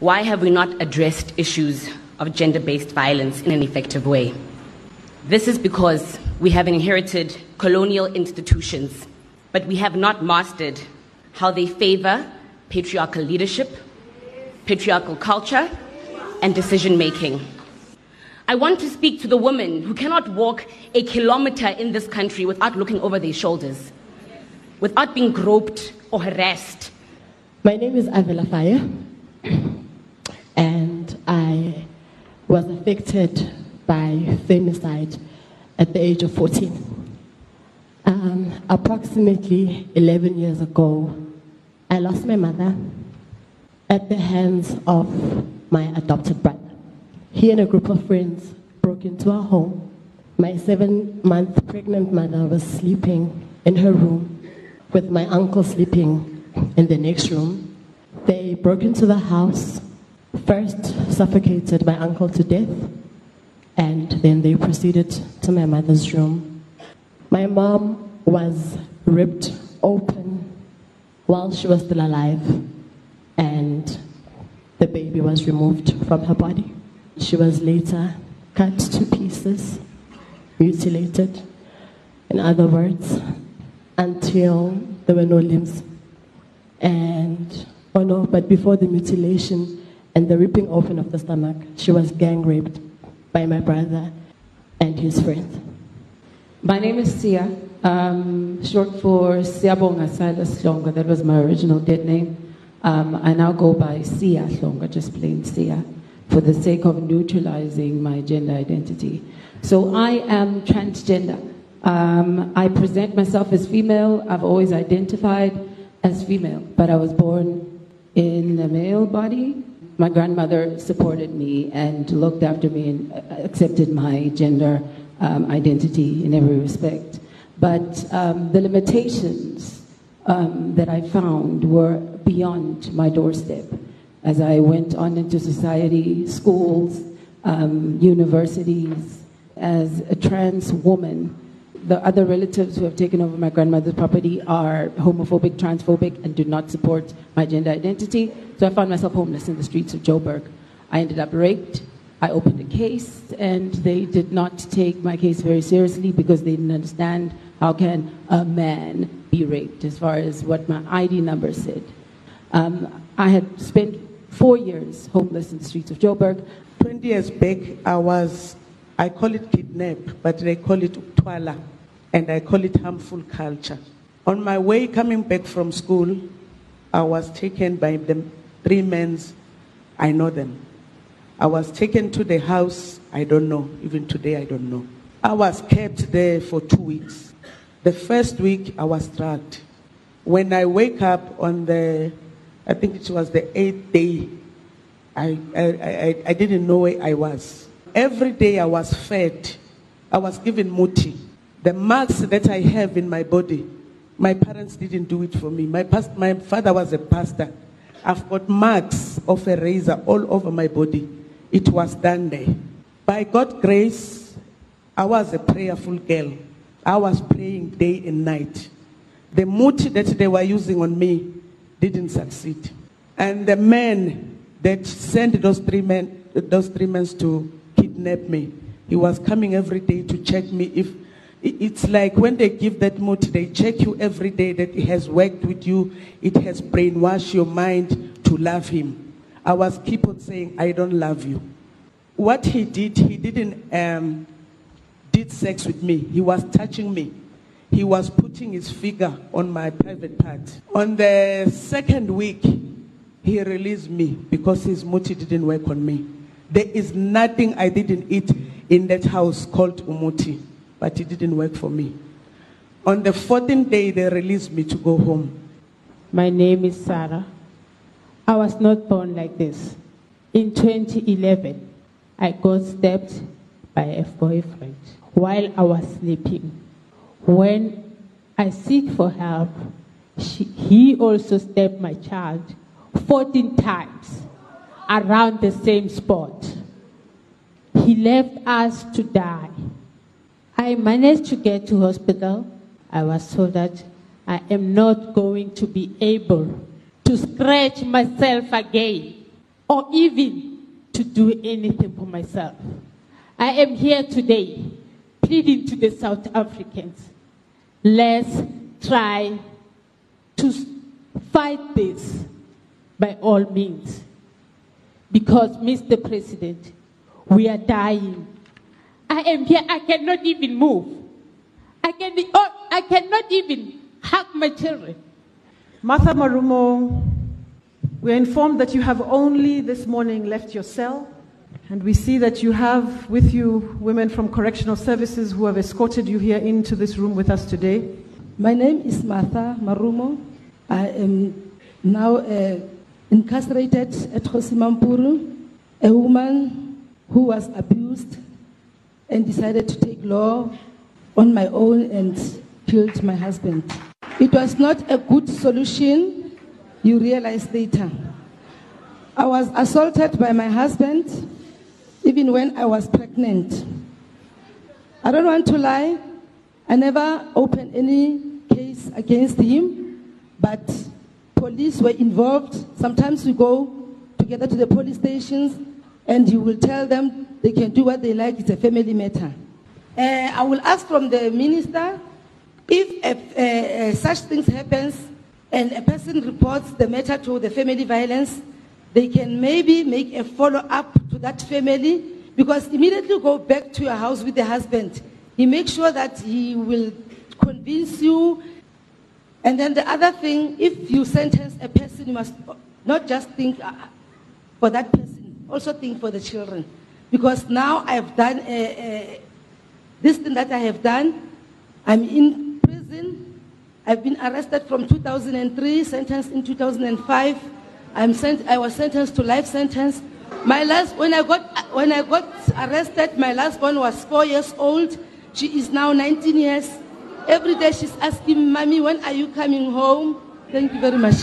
Why have we not addressed issues of gender based violence in an effective way? This is because we have inherited colonial institutions, but we have not mastered how they favor patriarchal leadership, patriarchal culture, and decision making. I want to speak to the women who cannot walk a kilometer in this country without looking over their shoulders, without being groped or harassed. My name is Avila Fire, and I was affected by femicide at the age of 14. Um, approximately 11 years ago, I lost my mother at the hands of my adopted brother. He and a group of friends broke into our home. My seven month pregnant mother was sleeping in her room with my uncle sleeping in the next room. They broke into the house, first suffocated my uncle to death, and then they proceeded to my mother's room. My mom was ripped open while she was still alive, and the baby was removed from her body. She was later cut to pieces, mutilated, in other words, until there were no limbs. And, oh no, but before the mutilation and the ripping open of the stomach, she was gang raped by my brother and his friends. My name is Sia, um, short for Siabonga Silas Hlonga. That was my original dead name. Um, I now go by Sia Hlonga, just plain Sia, for the sake of neutralizing my gender identity. So I am transgender. Um, I present myself as female. I've always identified as female, but I was born in a male body. My grandmother supported me and looked after me and accepted my gender um, identity in every respect. But um, the limitations um, that I found were beyond my doorstep. As I went on into society, schools, um, universities, as a trans woman, the other relatives who have taken over my grandmother's property are homophobic, transphobic, and do not support my gender identity. So I found myself homeless in the streets of Joburg. I ended up raped. I opened a case, and they did not take my case very seriously because they didn't understand how can a man be raped, as far as what my ID number said. Um, I had spent four years homeless in the streets of Joburg. 20 years back, I was, I call it kidnap, but they call it twala, and I call it harmful culture. On my way coming back from school, I was taken by the three men, I know them. I was taken to the house, I don't know, even today I don't know. I was kept there for two weeks. The first week I was drugged. When I wake up on the, I think it was the eighth day, I, I, I, I didn't know where I was. Every day I was fed. I was given muti. The marks that I have in my body, my parents didn't do it for me. My, past, my father was a pastor. I've got marks of a razor all over my body. It was done there. By God's grace, I was a prayerful girl. I was praying day and night. The muti that they were using on me didn't succeed. And the men that sent those three men, those three men to kidnap me, he was coming every day to check me if it's like when they give that muti, they check you every day that it has worked with you, it has brainwashed your mind to love him. I was keep on saying, I don't love you. What he did, he didn't um, did sex with me. He was touching me. He was putting his finger on my private part. On the second week, he released me because his muti didn't work on me. There is nothing I didn't eat in that house called umuti, but it didn't work for me. On the 14th day, they released me to go home. My name is Sarah. I was not born like this. In 2011, I got stabbed by a boyfriend while I was sleeping. When I seek for help, she, he also stabbed my child 14 times around the same spot. He left us to die. I managed to get to hospital. I was told that I am not going to be able to scratch myself again. or even to do anything for myself. I am here today pleading to the South Africans. Let's try to fight this by all means. Because, Mr. President, we are dying. I am here, I cannot even move. I, can, oh, I cannot even hug my children. Martha Marumo, we're informed that you have only this morning left your cell, and we see that you have with you women from correctional services who have escorted you here into this room with us today. My name is Martha Marumo. I am now uh, incarcerated at Kgosi Mampuru, a woman who was abused and decided to take law on my own and killed my husband. It was not a good solution, you realize later. I was assaulted by my husband even when I was pregnant. I don't want to lie. I never opened any case against him, but police were involved. Sometimes we go together to the police stations and you will tell them they can do what they like, it's a family matter. Uh, I will ask from the minister if such things happens and a person reports the matter to the family violence, they can maybe make a follow-up to that family because immediately go back to your house with the husband. He makes sure that he will convince you. And then the other thing, if you sentence a person, you must not just think uh, for that person, also think for the children. Because now I've done uh, uh, this thing that I have done. I'm in prison. I've been arrested from 2003, sentenced in 2005. I'm sent, I was sentenced to life sentence. My last, when I got, when I got arrested, my last one was four years old. She is now 19 years. Every day she's asking, Mommy, when are you coming home? Thank you very much.